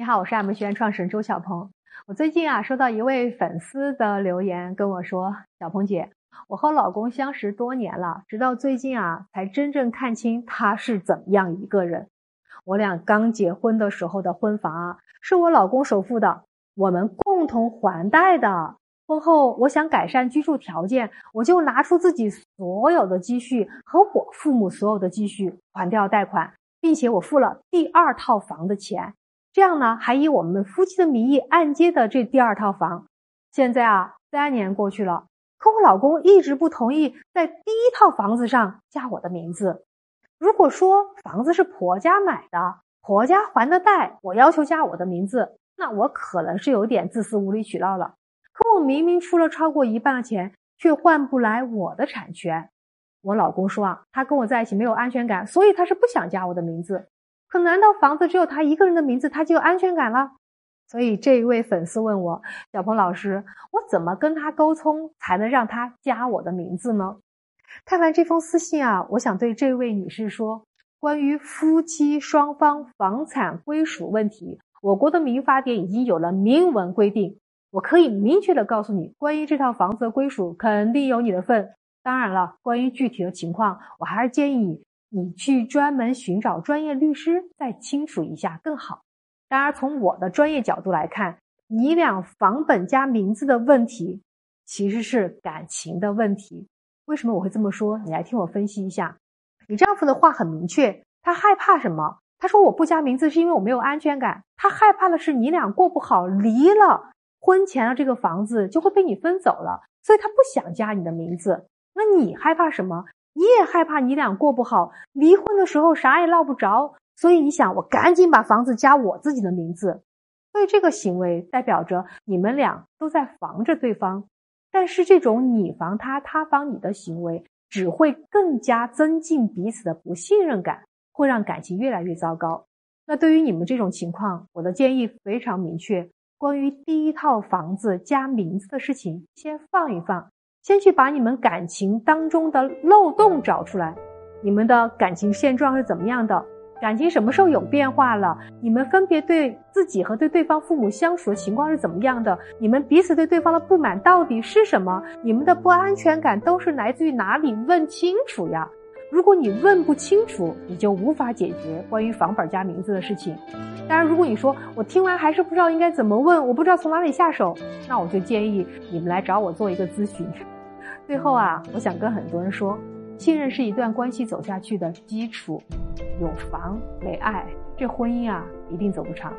你好，我是爱美学院创始人周小鹏。我最近啊收到一位粉丝的留言，跟我说：“小鹏姐，我和老公相识多年了，直到最近啊才真正看清他是怎么样一个人。我俩刚结婚的时候的婚房啊是我老公首付的，我们共同还贷的。婚后我想改善居住条件，我就拿出自己所有的积蓄和我父母所有的积蓄还掉贷款，并且我付了第二套房的钱。”这样呢，还以我们夫妻的名义按揭的这第二套房，现在啊，三年过去了，可我老公一直不同意在第一套房子上加我的名字。如果说房子是婆家买的，婆家还的贷，我要求加我的名字，那我可能是有点自私无理取闹了。可我明明出了超过一半的钱，却换不来我的产权。我老公说啊，他跟我在一起没有安全感，所以他是不想加我的名字。可难道房子只有他一个人的名字，他就有安全感了？所以这一位粉丝问我：“小鹏老师，我怎么跟他沟通才能让他加我的名字呢？”看完这封私信啊，我想对这位女士说：关于夫妻双方房产归属问题，我国的民法典已经有了明文规定，我可以明确的告诉你，关于这套房子的归属肯定有你的份。当然了，关于具体的情况，我还是建议你。你去专门寻找专业律师再清楚一下更好。当然，从我的专业角度来看，你俩房本加名字的问题其实是感情的问题。为什么我会这么说？你来听我分析一下。你丈夫的话很明确，他害怕什么？他说我不加名字是因为我没有安全感。他害怕的是你俩过不好，离了婚前的这个房子就会被你分走了，所以他不想加你的名字。那你害怕什么？你也害怕你俩过不好，离婚的时候啥也落不着，所以你想我赶紧把房子加我自己的名字。所以这个行为代表着你们俩都在防着对方，但是这种你防他，他防你的行为，只会更加增进彼此的不信任感，会让感情越来越糟糕。那对于你们这种情况，我的建议非常明确：关于第一套房子加名字的事情，先放一放。先去把你们感情当中的漏洞找出来，你们的感情现状是怎么样的？感情什么时候有变化了？你们分别对自己和对对方父母相处的情况是怎么样的？你们彼此对对方的不满到底是什么？你们的不安全感都是来自于哪里？问清楚呀！如果你问不清楚，你就无法解决关于房本加名字的事情。当然，如果你说我听完还是不知道应该怎么问，我不知道从哪里下手，那我就建议你们来找我做一个咨询。最后啊，我想跟很多人说，信任是一段关系走下去的基础，有房没爱，这婚姻啊一定走不长。